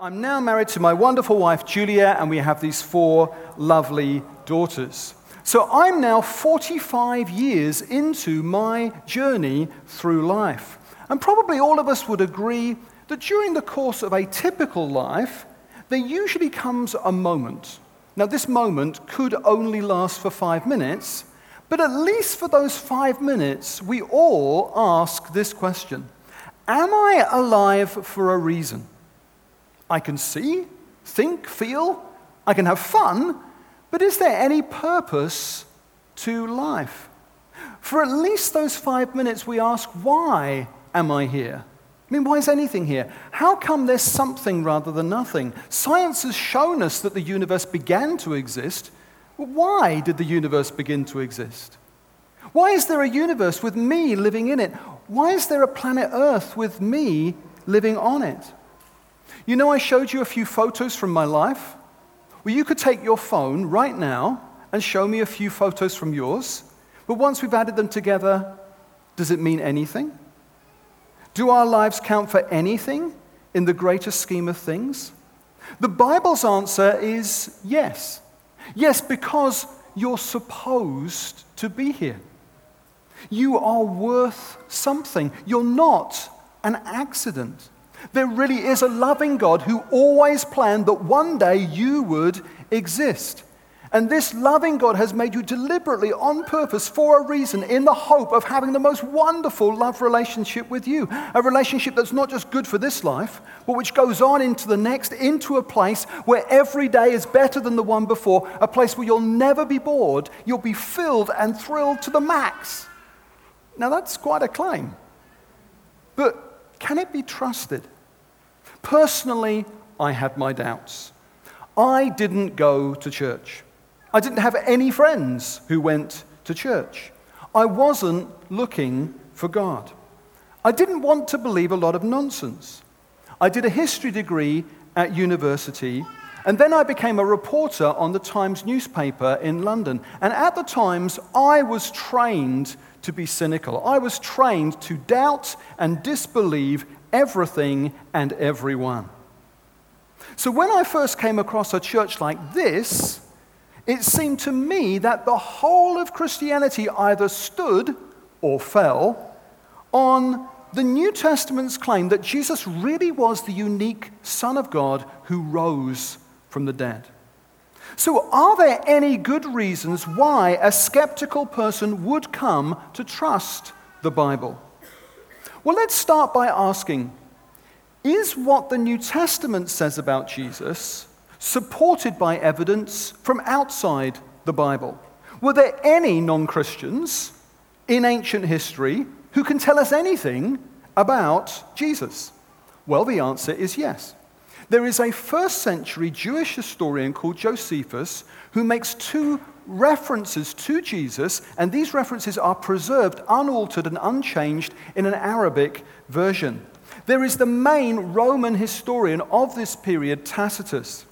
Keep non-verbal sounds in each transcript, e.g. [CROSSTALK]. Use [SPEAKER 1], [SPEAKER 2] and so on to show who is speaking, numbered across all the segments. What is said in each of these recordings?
[SPEAKER 1] I'm now married to my wonderful wife, Julia, and we have these four lovely daughters. So I'm now 45 years into my journey through life. And probably all of us would agree that during the course of a typical life, there usually comes a moment. Now, this moment could only last for five minutes, but at least for those five minutes, we all ask this question Am I alive for a reason? I can see, think, feel, I can have fun, but is there any purpose to life? For at least those five minutes, we ask, why am I here? I mean, why is anything here? How come there's something rather than nothing? Science has shown us that the universe began to exist. Why did the universe begin to exist? Why is there a universe with me living in it? Why is there a planet Earth with me living on it? You know, I showed you a few photos from my life. Well, you could take your phone right now and show me a few photos from yours. But once we've added them together, does it mean anything? Do our lives count for anything in the greater scheme of things? The Bible's answer is yes. Yes, because you're supposed to be here. You are worth something. You're not an accident. There really is a loving God who always planned that one day you would exist. And this loving God has made you deliberately, on purpose, for a reason, in the hope of having the most wonderful love relationship with you. A relationship that's not just good for this life, but which goes on into the next, into a place where every day is better than the one before, a place where you'll never be bored, you'll be filled and thrilled to the max. Now, that's quite a claim. But can it be trusted? Personally, I had my doubts. I didn't go to church. I didn't have any friends who went to church. I wasn't looking for God. I didn't want to believe a lot of nonsense. I did a history degree at university, and then I became a reporter on the Times newspaper in London. And at the Times, I was trained to be cynical. I was trained to doubt and disbelieve everything and everyone. So when I first came across a church like this, it seemed to me that the whole of Christianity either stood or fell on the New Testament's claim that Jesus really was the unique Son of God who rose from the dead. So, are there any good reasons why a skeptical person would come to trust the Bible? Well, let's start by asking Is what the New Testament says about Jesus supported by evidence from outside the Bible? Were there any non Christians in ancient history who can tell us anything about Jesus? Well, the answer is yes. There is a first century Jewish historian called Josephus who makes two references to Jesus, and these references are preserved, unaltered, and unchanged in an Arabic version. There is the main Roman historian of this period, Tacitus.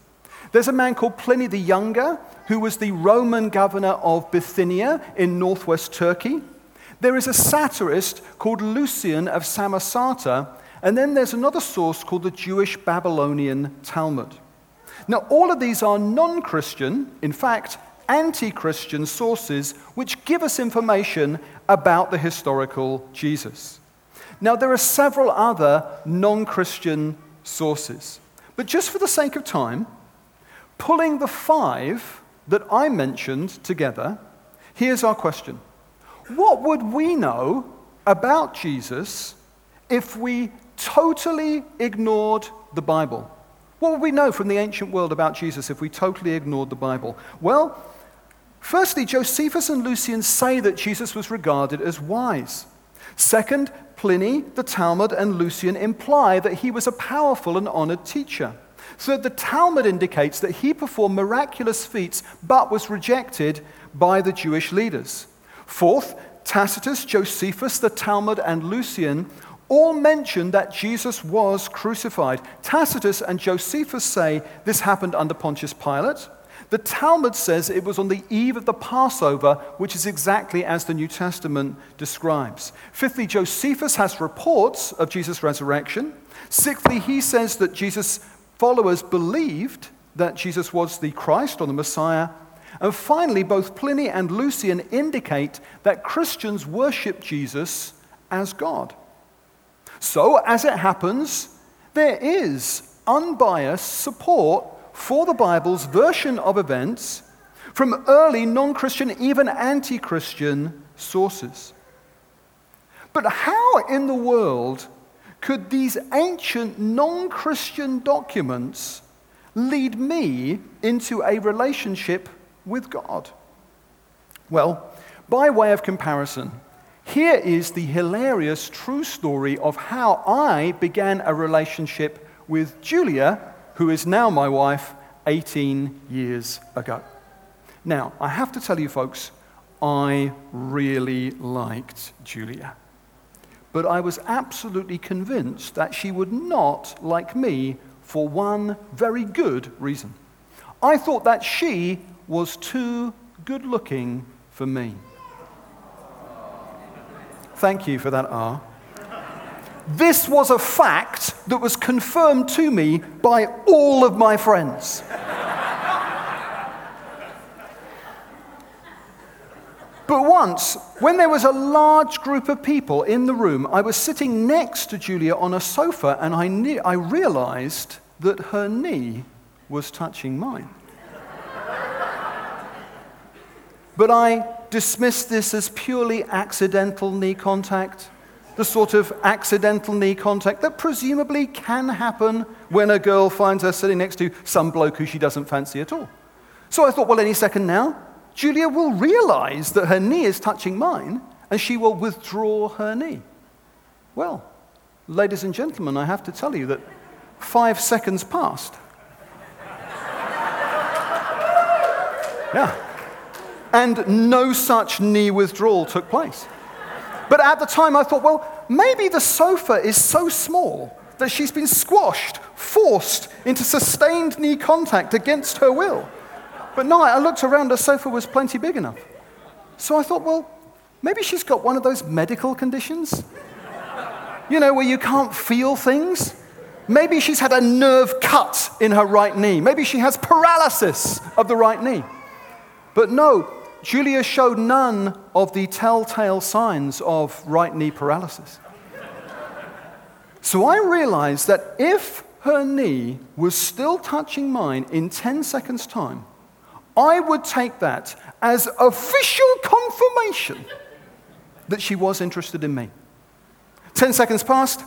[SPEAKER 1] There's a man called Pliny the Younger, who was the Roman governor of Bithynia in northwest Turkey. There is a satirist called Lucian of Samosata, and then there's another source called the Jewish Babylonian Talmud. Now, all of these are non Christian, in fact, anti Christian sources which give us information about the historical Jesus. Now, there are several other non Christian sources, but just for the sake of time, pulling the five that I mentioned together, here's our question What would we know about Jesus if we totally ignored the Bible. What would we know from the ancient world about Jesus if we totally ignored the Bible? Well, firstly, Josephus and Lucian say that Jesus was regarded as wise. Second, Pliny, the Talmud, and Lucian imply that he was a powerful and honored teacher. So the Talmud indicates that he performed miraculous feats but was rejected by the Jewish leaders. Fourth, Tacitus, Josephus, the Talmud, and Lucian all mention that Jesus was crucified. Tacitus and Josephus say this happened under Pontius Pilate. The Talmud says it was on the eve of the Passover, which is exactly as the New Testament describes. Fifthly, Josephus has reports of Jesus' resurrection. Sixthly, he says that Jesus followers believed that Jesus was the Christ or the Messiah. And finally, both Pliny and Lucian indicate that Christians worship Jesus as God. So, as it happens, there is unbiased support for the Bible's version of events from early non Christian, even anti Christian sources. But how in the world could these ancient non Christian documents lead me into a relationship with God? Well, by way of comparison, here is the hilarious true story of how I began a relationship with Julia, who is now my wife, 18 years ago. Now, I have to tell you, folks, I really liked Julia. But I was absolutely convinced that she would not like me for one very good reason. I thought that she was too good looking for me. Thank you for that R. This was a fact that was confirmed to me by all of my friends. But once, when there was a large group of people in the room, I was sitting next to Julia on a sofa and I, knew, I realized that her knee was touching mine. but I dismissed this as purely accidental knee contact, the sort of accidental knee contact that presumably can happen when a girl finds her sitting next to some bloke who she doesn't fancy at all. So I thought, well, any second now, Julia will realize that her knee is touching mine and she will withdraw her knee. Well, ladies and gentlemen, I have to tell you that five seconds passed. Yeah. And no such knee withdrawal took place. But at the time, I thought, well, maybe the sofa is so small that she's been squashed, forced into sustained knee contact against her will. But no, I looked around, the sofa was plenty big enough. So I thought, well, maybe she's got one of those medical conditions. You know, where you can't feel things. Maybe she's had a nerve cut in her right knee. Maybe she has paralysis of the right knee. But no, Julia showed none of the telltale signs of right knee paralysis. So I realized that if her knee was still touching mine in 10 seconds' time, I would take that as official confirmation that she was interested in me. Ten seconds passed,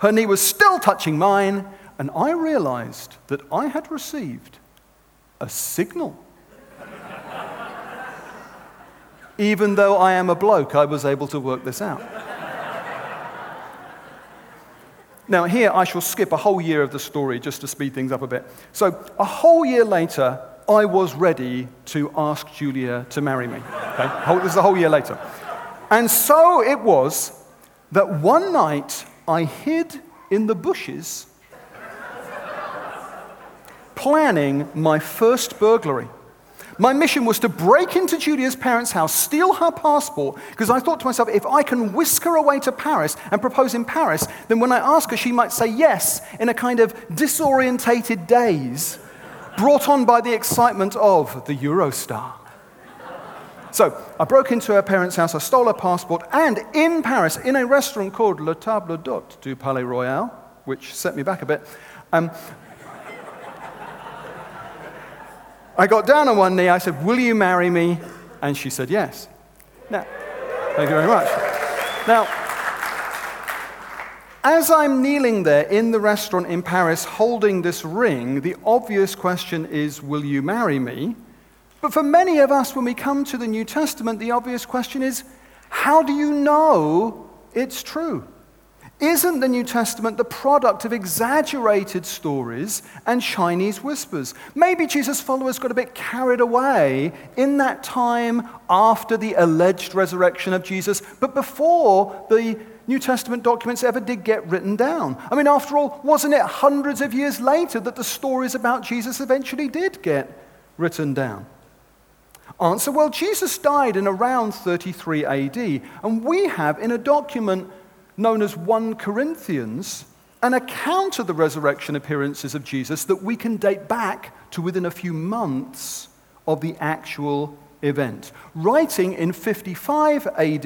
[SPEAKER 1] her knee was still touching mine, and I realized that I had received a signal. Even though I am a bloke, I was able to work this out. Now, here I shall skip a whole year of the story just to speed things up a bit. So, a whole year later, I was ready to ask Julia to marry me. Okay? This is a whole year later. And so it was that one night I hid in the bushes planning my first burglary. My mission was to break into Julia's parents' house, steal her passport, because I thought to myself, if I can whisk her away to Paris and propose in Paris, then when I ask her, she might say yes in a kind of disorientated daze brought on by the excitement of the Eurostar. So I broke into her parents' house, I stole her passport, and in Paris, in a restaurant called Le Table d'Hôte du Palais Royal, which set me back a bit, um, I got down on one knee. I said, Will you marry me? And she said, Yes. Now, thank you very much. Now, as I'm kneeling there in the restaurant in Paris holding this ring, the obvious question is, Will you marry me? But for many of us, when we come to the New Testament, the obvious question is, How do you know it's true? Isn't the New Testament the product of exaggerated stories and Chinese whispers? Maybe Jesus' followers got a bit carried away in that time after the alleged resurrection of Jesus, but before the New Testament documents ever did get written down. I mean, after all, wasn't it hundreds of years later that the stories about Jesus eventually did get written down? Answer Well, Jesus died in around 33 AD, and we have in a document known as 1 Corinthians an account of the resurrection appearances of Jesus that we can date back to within a few months of the actual event. Writing in 55 AD,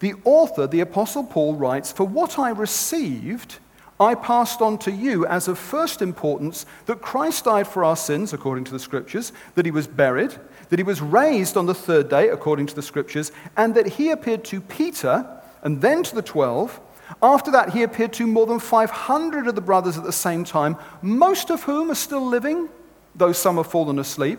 [SPEAKER 1] the author, the Apostle Paul, writes For what I received, I passed on to you as of first importance that Christ died for our sins, according to the Scriptures, that he was buried, that he was raised on the third day, according to the Scriptures, and that he appeared to Peter and then to the twelve. After that, he appeared to more than 500 of the brothers at the same time, most of whom are still living, though some have fallen asleep.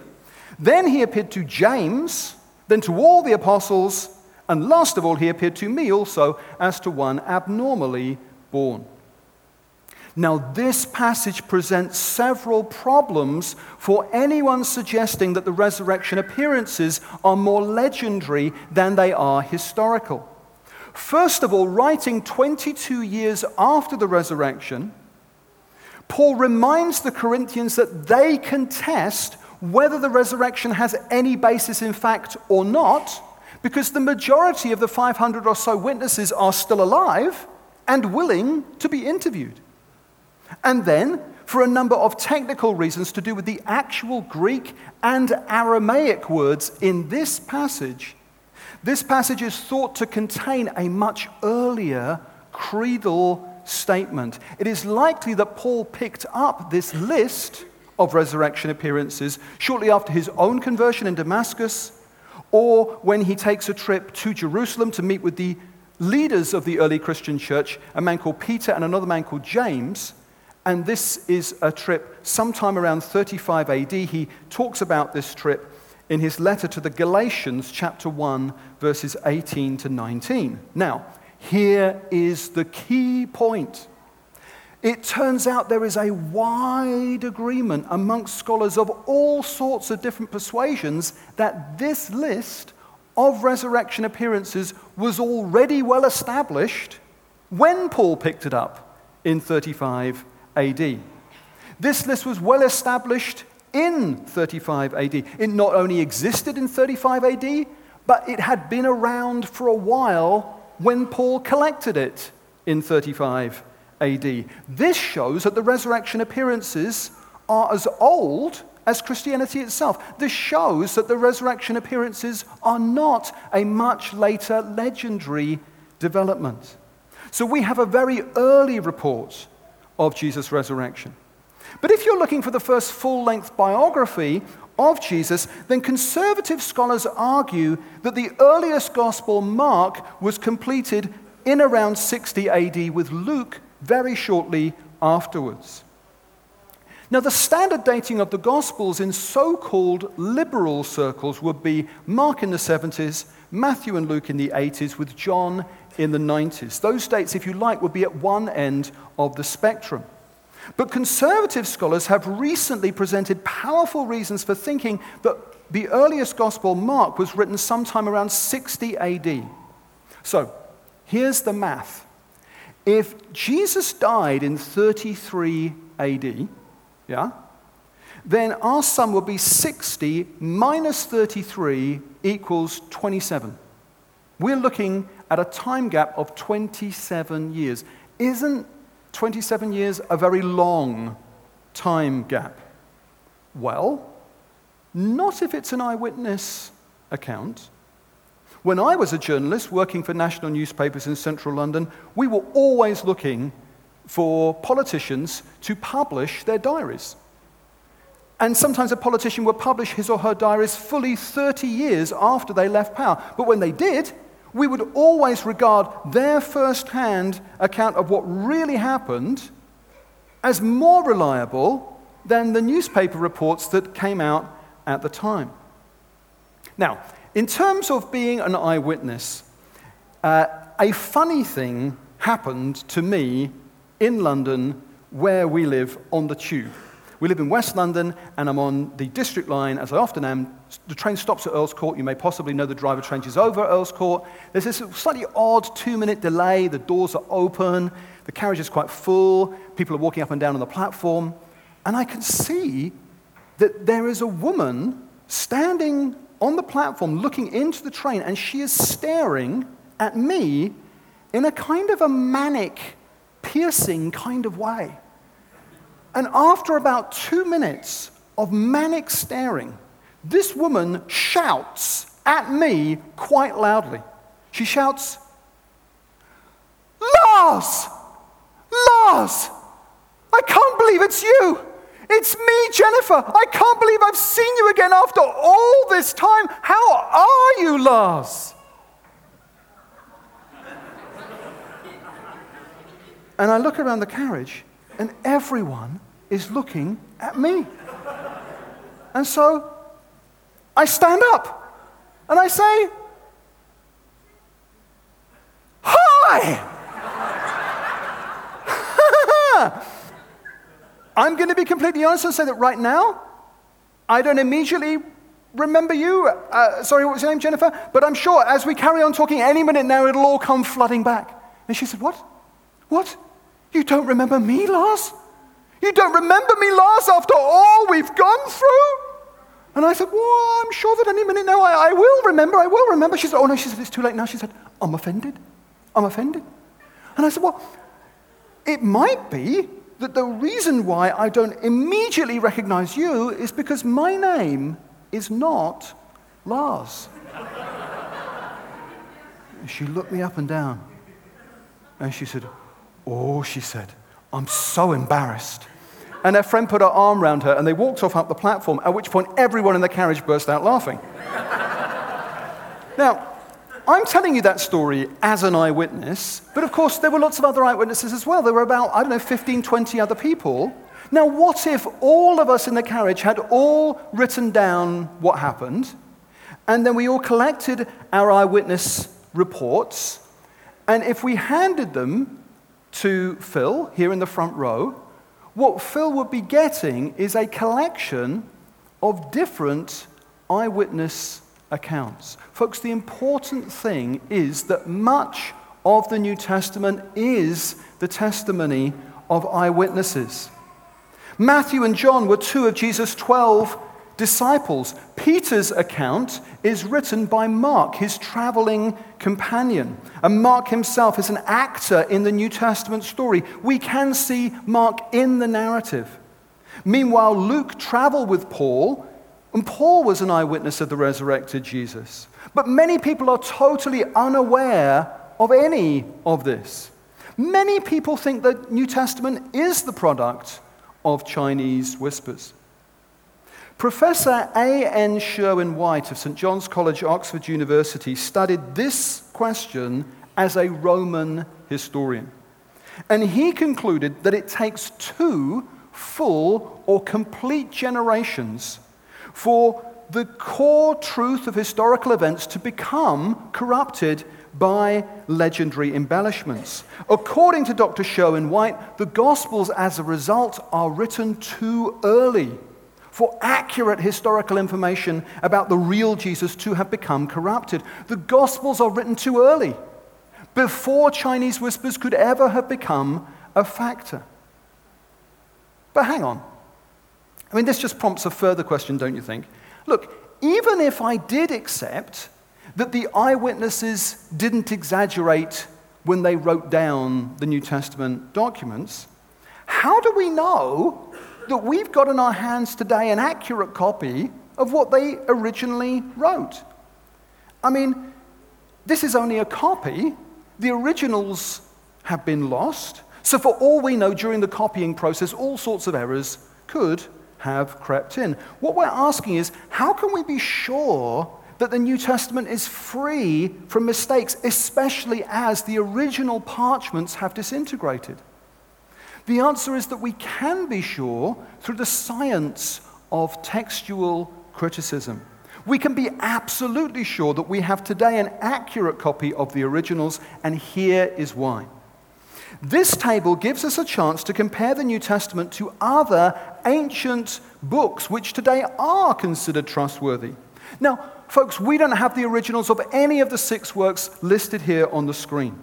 [SPEAKER 1] Then he appeared to James, then to all the apostles, and last of all, he appeared to me also as to one abnormally born. Now, this passage presents several problems for anyone suggesting that the resurrection appearances are more legendary than they are historical. First of all, writing 22 years after the resurrection, Paul reminds the Corinthians that they can test whether the resurrection has any basis in fact or not, because the majority of the 500 or so witnesses are still alive and willing to be interviewed. And then, for a number of technical reasons to do with the actual Greek and Aramaic words in this passage, this passage is thought to contain a much earlier creedal statement. It is likely that Paul picked up this list of resurrection appearances shortly after his own conversion in Damascus, or when he takes a trip to Jerusalem to meet with the leaders of the early Christian church, a man called Peter and another man called James. And this is a trip sometime around 35 AD. He talks about this trip in his letter to the Galatians, chapter 1, verses 18 to 19. Now, here is the key point. It turns out there is a wide agreement amongst scholars of all sorts of different persuasions that this list of resurrection appearances was already well established when Paul picked it up in 35 AD. This list was well established in 35 AD. It not only existed in 35 AD, but it had been around for a while when Paul collected it in 35 AD. This shows that the resurrection appearances are as old as Christianity itself. This shows that the resurrection appearances are not a much later legendary development. So we have a very early report of Jesus' resurrection. But if you're looking for the first full length biography of Jesus, then conservative scholars argue that the earliest gospel, Mark, was completed in around 60 AD, with Luke very shortly afterwards. Now, the standard dating of the Gospels in so called liberal circles would be Mark in the 70s, Matthew and Luke in the 80s, with John in the 90s. Those dates, if you like, would be at one end of the spectrum. But conservative scholars have recently presented powerful reasons for thinking that the earliest Gospel, Mark, was written sometime around 60 AD. So, here's the math. If Jesus died in 33 AD, yeah, then our sum would be 60 minus 33 equals 27. We're looking at a time gap of 27 years. Isn't 27 years a very long time gap? Well, not if it's an eyewitness account. When I was a journalist working for national newspapers in central London, we were always looking for politicians to publish their diaries. And sometimes a politician would publish his or her diaries fully 30 years after they left power. But when they did, we would always regard their first hand account of what really happened as more reliable than the newspaper reports that came out at the time. Now, in terms of being an eyewitness, uh, a funny thing happened to me in London where we live on the tube. We live in West London, and I'm on the district line, as I often am. The train stops at Earl's Court. You may possibly know the driver changes over at Earl's Court. There's this slightly odd two minute delay. The doors are open. The carriage is quite full. People are walking up and down on the platform. And I can see that there is a woman standing on the platform looking into the train, and she is staring at me in a kind of a manic, piercing kind of way. And after about two minutes of manic staring, this woman shouts at me quite loudly. She shouts, Lars! Lars! I can't believe it's you! It's me, Jennifer! I can't believe I've seen you again after all this time! How are you, Lars? and I look around the carriage, and everyone is looking at me. And so I stand up and I say, Hi! [LAUGHS] I'm going to be completely honest and say that right now, I don't immediately remember you. Uh, sorry, what was your name, Jennifer? But I'm sure as we carry on talking, any minute now, it'll all come flooding back. And she said, What? What? You don't remember me, Lars? You don't remember me, Lars, after all we've gone through? And I said, Well, I'm sure that any minute now I, I will remember, I will remember. She said, Oh, no, she said, It's too late now. She said, I'm offended. I'm offended. And I said, Well, it might be that the reason why I don't immediately recognize you is because my name is not Lars. she looked me up and down and she said, Oh, she said, I'm so embarrassed. And her friend put her arm around her and they walked off up the platform, at which point everyone in the carriage burst out laughing. now, I'm telling you that story as an eyewitness, but of course, there were lots of other eyewitnesses as well. There were about, I don't know, 15, 20 other people. Now, what if all of us in the carriage had all written down what happened, and then we all collected our eyewitness reports, and if we handed them to Phil here in the front row, what Phil would be getting is a collection of different eyewitness accounts. Folks, the important thing is that much of the New Testament is the testimony of eyewitnesses. Matthew and John were two of Jesus' 12 disciples. Peter's account is written by Mark, his traveling companion. And Mark himself is an actor in the New Testament story. We can see Mark in the narrative. Meanwhile, Luke traveled with Paul and Paul was an eyewitness of the resurrected Jesus. But many people are totally unaware of any of this. Many people think that New Testament is the product of Chinese whispers. Professor A.N. Sherwin White of St. John's College, Oxford University, studied this question as a Roman historian. And he concluded that it takes two full or complete generations for the core truth of historical events to become corrupted by legendary embellishments. According to Dr. Sherwin White, the Gospels, as a result, are written too early for accurate historical information about the real Jesus to have become corrupted. The Gospels are written too early, before Chinese whispers could ever have become a factor. But hang on. I mean, this just prompts a further question, don't you think? Look, even if I did accept that the eyewitnesses didn't exaggerate when they wrote down the New Testament documents, how do we know that we've got in our hands today an accurate copy of what they originally wrote? I mean, this is only a copy. The originals have been lost. So, for all we know, during the copying process, all sorts of errors could have crept in. What we're asking is how can we be sure that the New Testament is free from mistakes, especially as the original parchments have disintegrated? The answer is that we can be sure through the science of textual criticism. We can be absolutely sure that we have today an accurate copy of the originals, and here is why. This table gives us a chance to compare the New Testament to other ancient books which today are considered trustworthy. Now, folks, we don't have the originals of any of the six works listed here on the screen.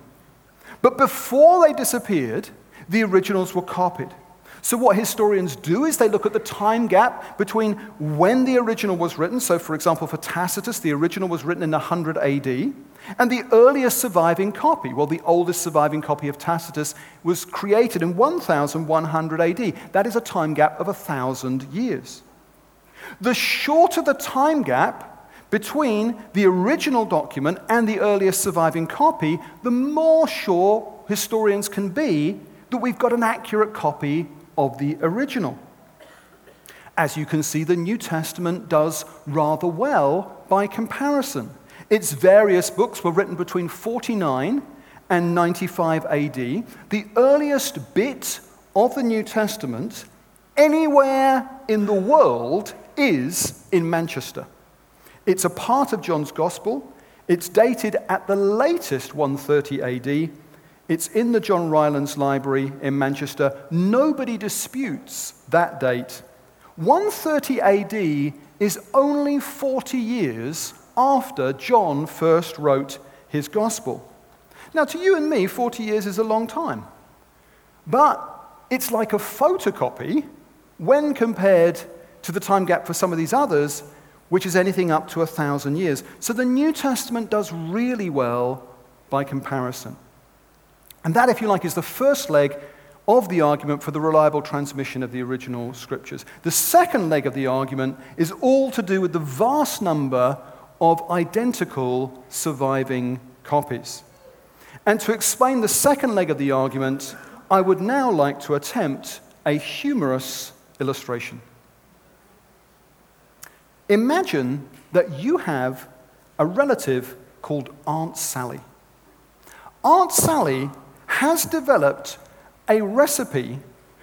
[SPEAKER 1] But before they disappeared, the originals were copied. So, what historians do is they look at the time gap between when the original was written. So, for example, for Tacitus, the original was written in 100 AD, and the earliest surviving copy, well, the oldest surviving copy of Tacitus, was created in 1100 AD. That is a time gap of 1,000 years. The shorter the time gap between the original document and the earliest surviving copy, the more sure historians can be that we've got an accurate copy of the original. As you can see, the New Testament does rather well by comparison. Its various books were written between 49 and 95 AD. The earliest bit of the New Testament anywhere in the world is in Manchester. It's a part of John's Gospel. It's dated at the latest 130 AD it's in the John Rylands Library in Manchester. Nobody disputes that date. 130 AD is only 40 years after John first wrote his gospel. Now, to you and me, 40 years is a long time. But it's like a photocopy when compared to the time gap for some of these others, which is anything up to a thousand years. So the New Testament does really well by comparison. And that, if you like, is the first leg of the argument for the reliable transmission of the original scriptures. The second leg of the argument is all to do with the vast number of identical surviving copies. And to explain the second leg of the argument, I would now like to attempt a humorous illustration. Imagine that you have a relative called Aunt Sally. Aunt Sally has developed a recipe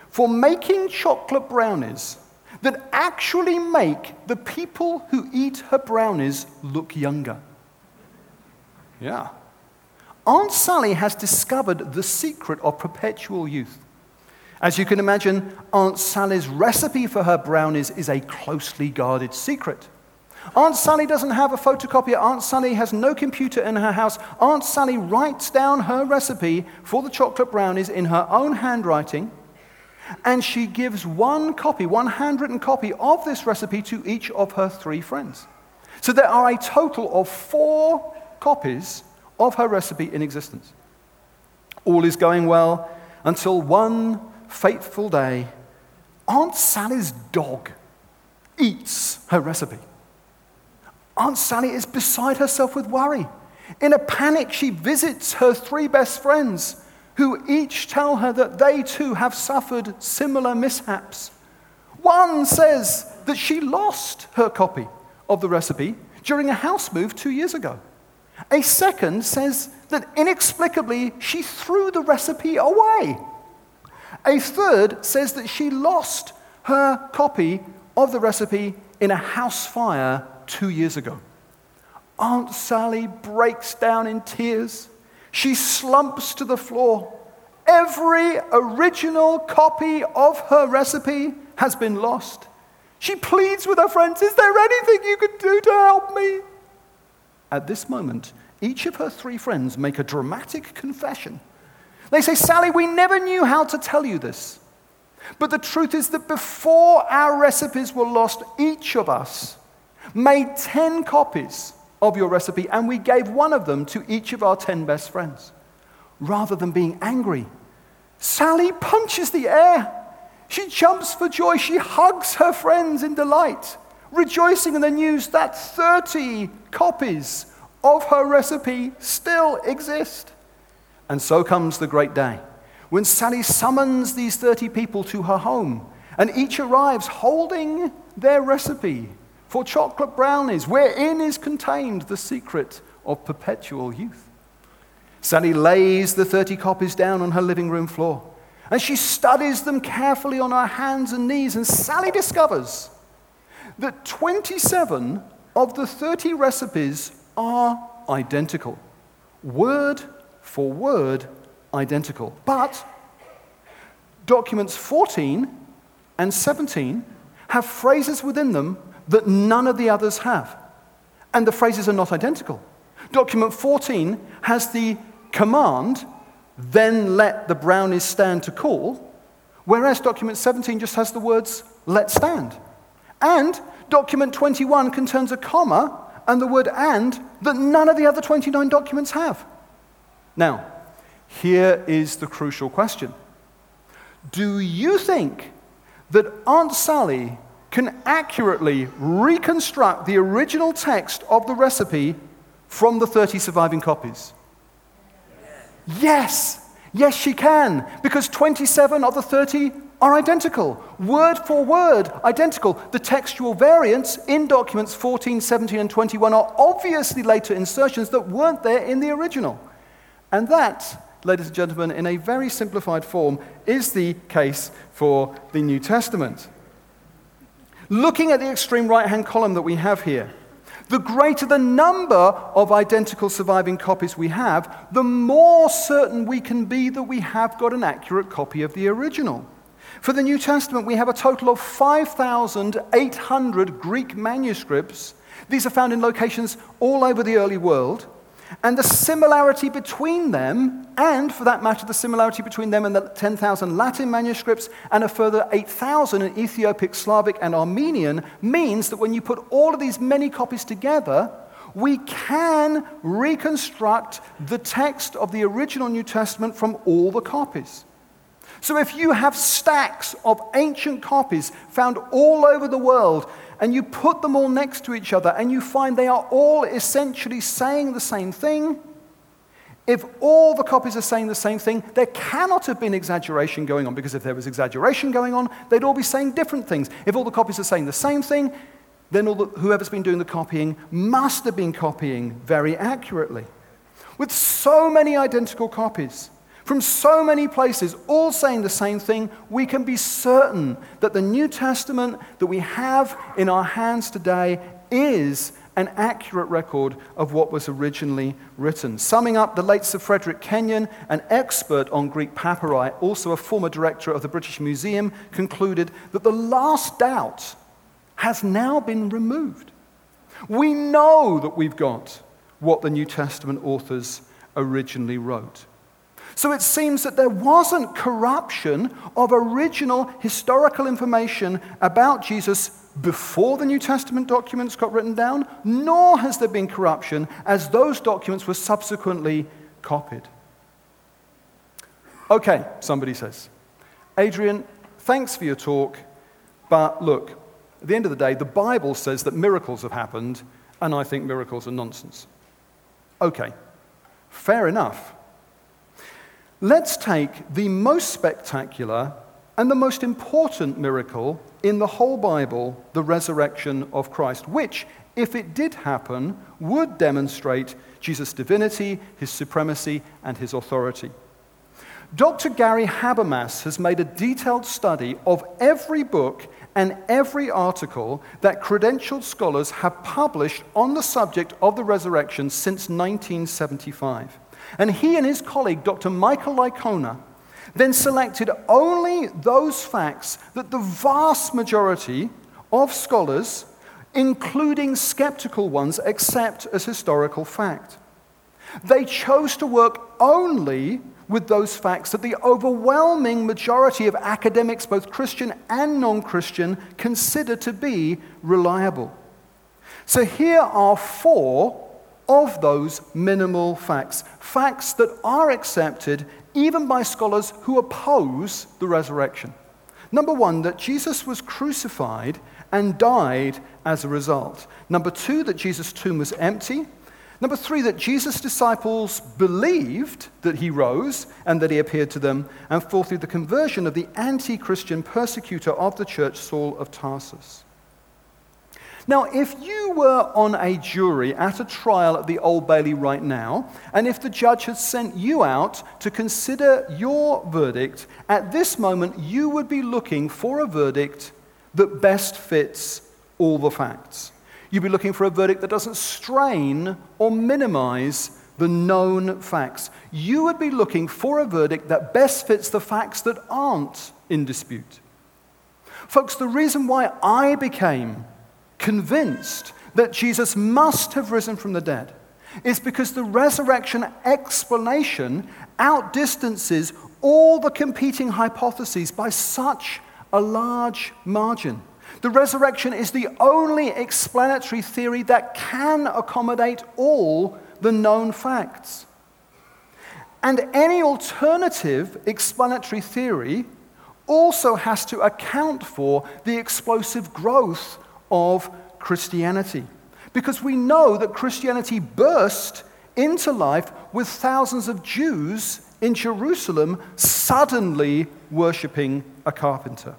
[SPEAKER 1] for making chocolate brownies that actually make the people who eat her brownies look younger. Yeah. Aunt Sally has discovered the secret of perpetual youth. As you can imagine, Aunt Sally's recipe for her brownies is a closely guarded secret. Aunt Sally doesn't have a photocopier. Aunt Sally has no computer in her house. Aunt Sally writes down her recipe for the chocolate brownies in her own handwriting, and she gives one copy, one handwritten copy of this recipe to each of her three friends. So there are a total of four copies of her recipe in existence. All is going well until one fateful day, Aunt Sally's dog eats her recipe. Aunt Sally is beside herself with worry. In a panic, she visits her three best friends, who each tell her that they too have suffered similar mishaps. One says that she lost her copy of the recipe during a house move two years ago. A second says that inexplicably she threw the recipe away. A third says that she lost her copy of the recipe in a house fire two years ago. Aunt Sally breaks down in tears. She slumps to the floor. Every original copy of her recipe has been lost. She pleads with her friends, Is there anything you can do to help me? At this moment, each of her three friends make a dramatic confession. They say, Sally, we never knew how to tell you this. But the truth is that before our recipes were lost, each of us made 10 copies of your recipe, and we gave one of them to each of our 10 best friends. Rather than being angry, Sally punches the air. She jumps for joy. She hugs her friends in delight, rejoicing in the news that 30 copies of her recipe still exist. And so comes the great day when Sally summons these 30 people to her home, and each arrives holding their recipe for chocolate brownies, wherein is contained the secret of perpetual youth. Sally lays the 30 copies down on her living room floor, and she studies them carefully on her hands and knees, and Sally discovers that 27 of the 30 recipes are identical, word for word identical. But documents 14 and 17 have phrases within them that none of the others have. And the phrases are not identical. Document 14 has the command, then let the brownies stand to cool, whereas document 17 just has the words, let stand. And document 21 contains a comma and the word and that none of the other 29 documents have. Now, here is the crucial question Do you think that Aunt Sally can accurately reconstruct the original text of the recipe from the 30 surviving copies? Yes, yes, she can, because 27 of the 30 are identical, word for word identical. The textual variants in documents 14, 17, and 21 are obviously later insertions that weren't there in the original. And that, ladies and gentlemen, in a very simplified form, is the case for the New Testament. Looking at the extreme right hand column that we have here, the greater the number of identical surviving copies we have, the more certain we can be that we have got an accurate copy of the original. For the New Testament, we have a total of 5,800 Greek manuscripts. These are found in locations all over the early world. And the similarity between them, and for that matter, the similarity between them and the 10,000 Latin manuscripts and a further 8,000 in Ethiopic, Slavic, and Armenian, means that when you put all of these many copies together, we can reconstruct the text of the original New Testament from all the copies. So if you have stacks of ancient copies found all over the world, and you put them all next to each other, and you find they are all essentially saying the same thing, if all the copies are saying the same thing, there cannot have been exaggeration going on, because if there was exaggeration going on, they'd all be saying different things. If all the copies are saying the same thing, then the, whoever's been doing the copying must have been copying very accurately. With so many identical copies, from so many places, all saying the same thing, we can be certain that the New Testament that we have in our hands today is an accurate record of what was originally written. Summing up, the late Sir Frederick Kenyon, an expert on Greek papyri, also a former director of the British Museum, concluded that the last doubt has now been removed. We know that we've got what the New Testament authors originally wrote. So it seems that there wasn't corruption of original historical information about Jesus before the New Testament documents got written down, nor has there been corruption as those documents were subsequently copied. Okay, somebody says. Adrian, thanks for your talk, but look, at the end of the day, the Bible says that miracles have happened, and I think miracles are nonsense. Okay, fair enough. Let's take the most spectacular and the most important miracle in the whole Bible, the resurrection of Christ, which, if it did happen, would demonstrate Jesus' divinity, his supremacy, and his authority. Dr. Gary Habermas has made a detailed study of every book and every article that credentialed scholars have published on the subject of the resurrection since 1975. And he and his colleague, Dr. Michael Licona, then selected only those facts that the vast majority of scholars, including skeptical ones, accept as historical fact. They chose to work only with those facts that the overwhelming majority of academics, both Christian and non Christian, consider to be reliable. So here are four of those minimal facts, facts that are accepted even by scholars who oppose the resurrection. Number one, that Jesus was crucified and died as a result. Number two, that Jesus' tomb was empty. Number three, that Jesus' disciples believed that he rose and that he appeared to them. And fourthly, the conversion of the anti Christian persecutor of the church, Saul of Tarsus. Now, if you were on a jury at a trial at the Old Bailey right now, and if the judge had sent you out to consider your verdict, at this moment you would be looking for a verdict that best fits all the facts. You'd be looking for a verdict that doesn't strain or minimize the known facts. You would be looking for a verdict that best fits the facts that aren't in dispute. Folks, the reason why I became convinced that Jesus must have risen from the dead, is because the resurrection explanation outdistances all the competing hypotheses by such a large margin. The resurrection is the only explanatory theory that can accommodate all the known facts. And any alternative explanatory theory also has to account for the explosive growth of Christianity. Because we know that Christianity burst into life with thousands of Jews in Jerusalem suddenly worshipping a carpenter.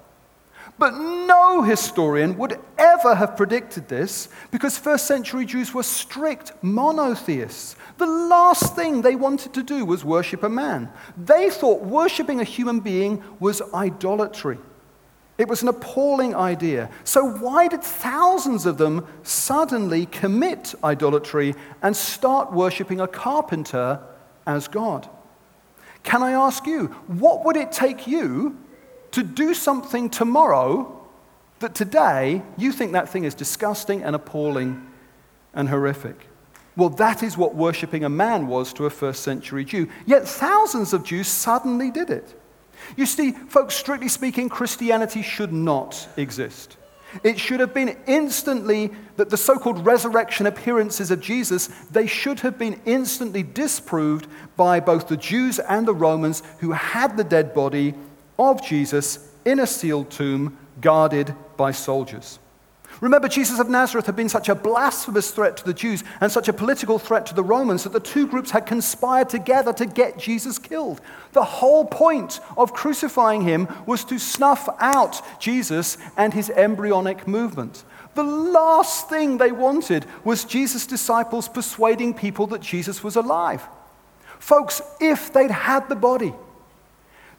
[SPEAKER 1] But no historian would ever have predicted this because first century Jews were strict monotheists. The last thing they wanted to do was worship a man. They thought worshiping a human being was idolatry. It was an appalling idea. So, why did thousands of them suddenly commit idolatry and start worshiping a carpenter as God? Can I ask you, what would it take you to do something tomorrow that today you think that thing is disgusting and appalling and horrific? Well, that is what worshipping a man was to a first century Jew. Yet thousands of Jews suddenly did it. You see, folks, strictly speaking, Christianity should not exist. It should have been instantly that the so called resurrection appearances of Jesus, they should have been instantly disproved by both the Jews and the Romans who had the dead body of Jesus in a sealed tomb guarded by soldiers. Remember, Jesus of Nazareth had been such a blasphemous threat to the Jews and such a political threat to the Romans that the two groups had conspired together to get Jesus killed. The whole point of crucifying him was to snuff out Jesus and his embryonic movement. The last thing they wanted was Jesus' disciples persuading people that Jesus was alive. Folks, if they'd had the body,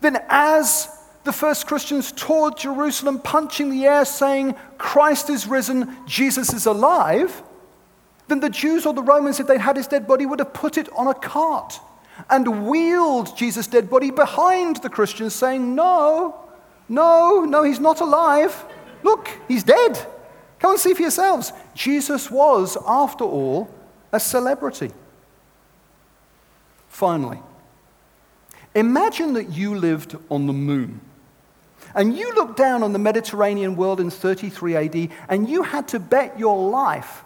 [SPEAKER 1] then as the first Christians toured Jerusalem, punching the air, saying, Christ is risen, Jesus is alive, then the Jews or the Romans, if they'd had his dead body, would have put it on a cart and wheeled Jesus' dead body behind the Christians, saying, No, no, no, he's not alive. Look, he's dead. Come and see for yourselves. Jesus was, after all, a celebrity. Finally, imagine that you lived on the moon. And you look down on the Mediterranean world in 33 AD, and you had to bet your life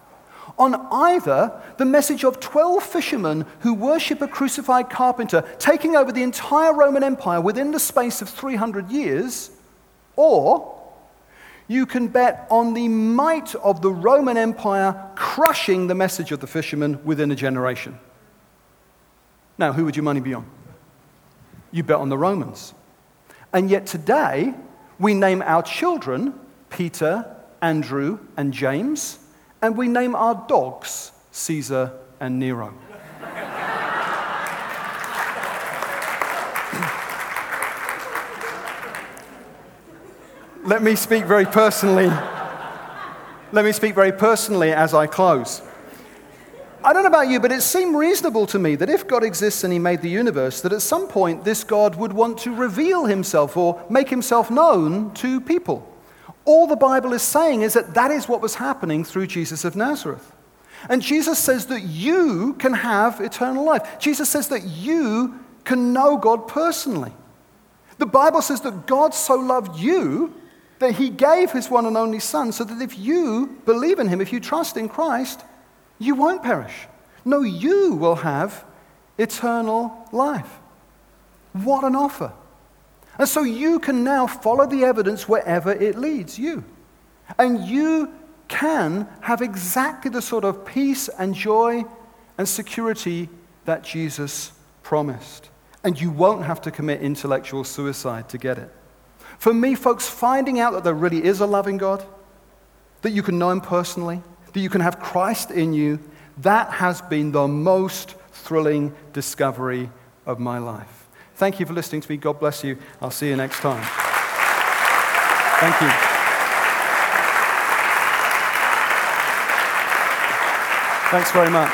[SPEAKER 1] on either the message of 12 fishermen who worship a crucified carpenter taking over the entire Roman Empire within the space of 300 years, or you can bet on the might of the Roman Empire crushing the message of the fishermen within a generation. Now, who would your money be on? You bet on the Romans. And yet today, we name our children Peter, Andrew, and James, and we name our dogs Caesar and Nero. Let me speak very personally. Let me speak very personally as I close. I don't know about you, but it seemed reasonable to me that if God exists and He made the universe, that at some point this God would want to reveal Himself or make Himself known to people. All the Bible is saying is that that is what was happening through Jesus of Nazareth. And Jesus says that you can have eternal life. Jesus says that you can know God personally. The Bible says that God so loved you that He gave His one and only Son so that if you believe in Him, if you trust in Christ, you won't perish. No, you will have eternal life. What an offer. And so you can now follow the evidence wherever it leads you. And you can have exactly the sort of peace and joy and security that Jesus promised. And you won't have to commit intellectual suicide to get it. For me, folks, finding out that there really is a loving God, that you can know Him personally, that you can have Christ in you, that has been the most thrilling discovery of my life. Thank you for listening to me. God bless you. I'll see you next time. Thank you. Thanks very much.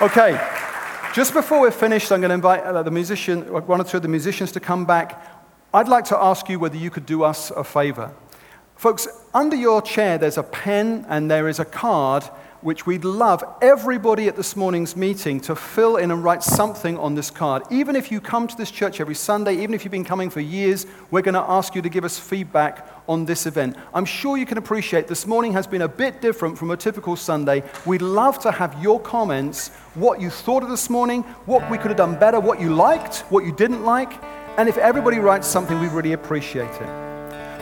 [SPEAKER 1] Okay, just before we're finished, I'm going to invite uh, the musician, one or two of the musicians to come back. I'd like to ask you whether you could do us a favor. Folks, under your chair there's a pen and there is a card which we'd love everybody at this morning's meeting to fill in and write something on this card. Even if you come to this church every Sunday, even if you've been coming for years, we're going to ask you to give us feedback on this event. I'm sure you can appreciate this morning has been a bit different from a typical Sunday. We'd love to have your comments, what you thought of this morning, what we could have done better, what you liked, what you didn't like. And if everybody writes something, we'd really appreciate it.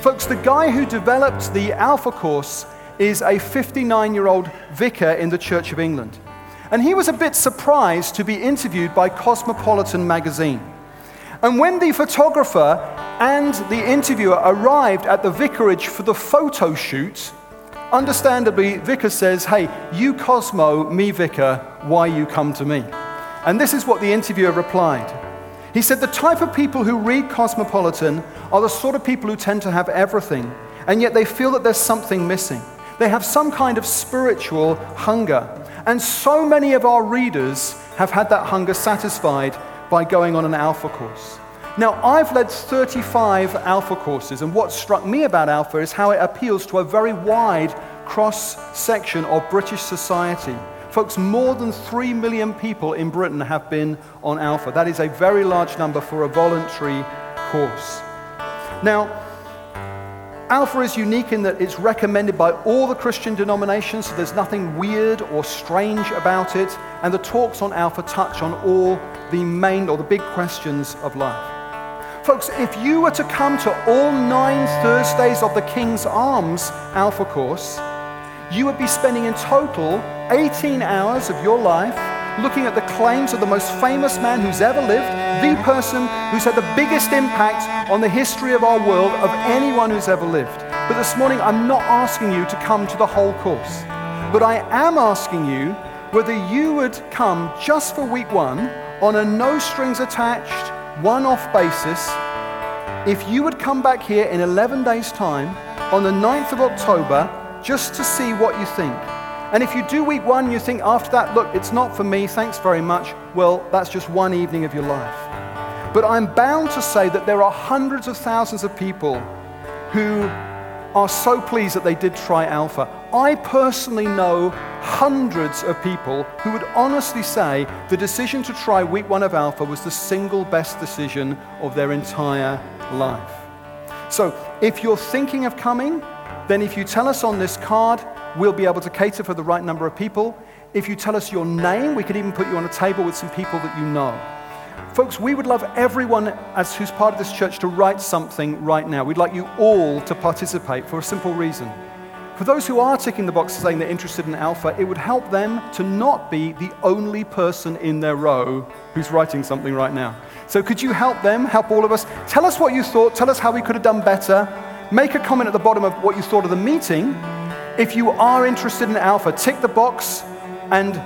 [SPEAKER 1] Folks, the guy who developed the Alpha course is a 59 year old vicar in the Church of England. And he was a bit surprised to be interviewed by Cosmopolitan magazine. And when the photographer and the interviewer arrived at the vicarage for the photo shoot, understandably, Vicar says, Hey, you Cosmo, me Vicar, why you come to me? And this is what the interviewer replied. He said, The type of people who read Cosmopolitan are the sort of people who tend to have everything, and yet they feel that there's something missing. They have some kind of spiritual hunger. And so many of our readers have had that hunger satisfied by going on an Alpha course. Now, I've led 35 Alpha courses, and what struck me about Alpha is how it appeals to a very wide cross section of British society. Folks, more than 3 million people in Britain have been on Alpha. That is a very large number for a voluntary course. Now, Alpha is unique in that it's recommended by all the Christian denominations, so there's nothing weird or strange about it. And the talks on Alpha touch on all the main or the big questions of life. Folks, if you were to come to all nine Thursdays of the King's Arms Alpha course, you would be spending in total 18 hours of your life looking at the claims of the most famous man who's ever lived, the person who's had the biggest impact on the history of our world of anyone who's ever lived. But this morning, I'm not asking you to come to the whole course. But I am asking you whether you would come just for week one on a no strings attached, one off basis. If you would come back here in 11 days' time on the 9th of October just to see what you think. And if you do week one, you think after that, look, it's not for me, thanks very much, well, that's just one evening of your life. But I'm bound to say that there are hundreds of thousands of people who are so pleased that they did try Alpha. I personally know hundreds of people who would honestly say the decision to try week one of Alpha was the single best decision of their entire life. So if you're thinking of coming, then if you tell us on this card, we'll be able to cater for the right number of people. If you tell us your name, we could even put you on a table with some people that you know. Folks, we would love everyone as who's part of this church to write something right now. We'd like you all to participate for a simple reason. For those who are ticking the box saying they're interested in Alpha, it would help them to not be the only person in their row who's writing something right now. So could you help them, help all of us? Tell us what you thought, tell us how we could have done better. Make a comment at the bottom of what you thought of the meeting, if you are interested in Alpha, tick the box and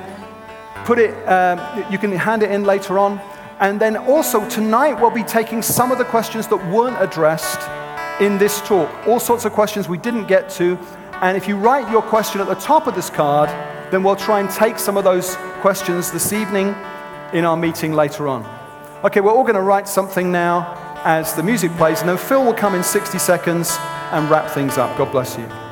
[SPEAKER 1] put it, um, you can hand it in later on. And then also tonight we'll be taking some of the questions that weren't addressed in this talk. All sorts of questions we didn't get to. And if you write your question at the top of this card, then we'll try and take some of those questions this evening in our meeting later on. Okay, we're all going to write something now as the music plays, and then Phil will come in 60 seconds and wrap things up. God bless you.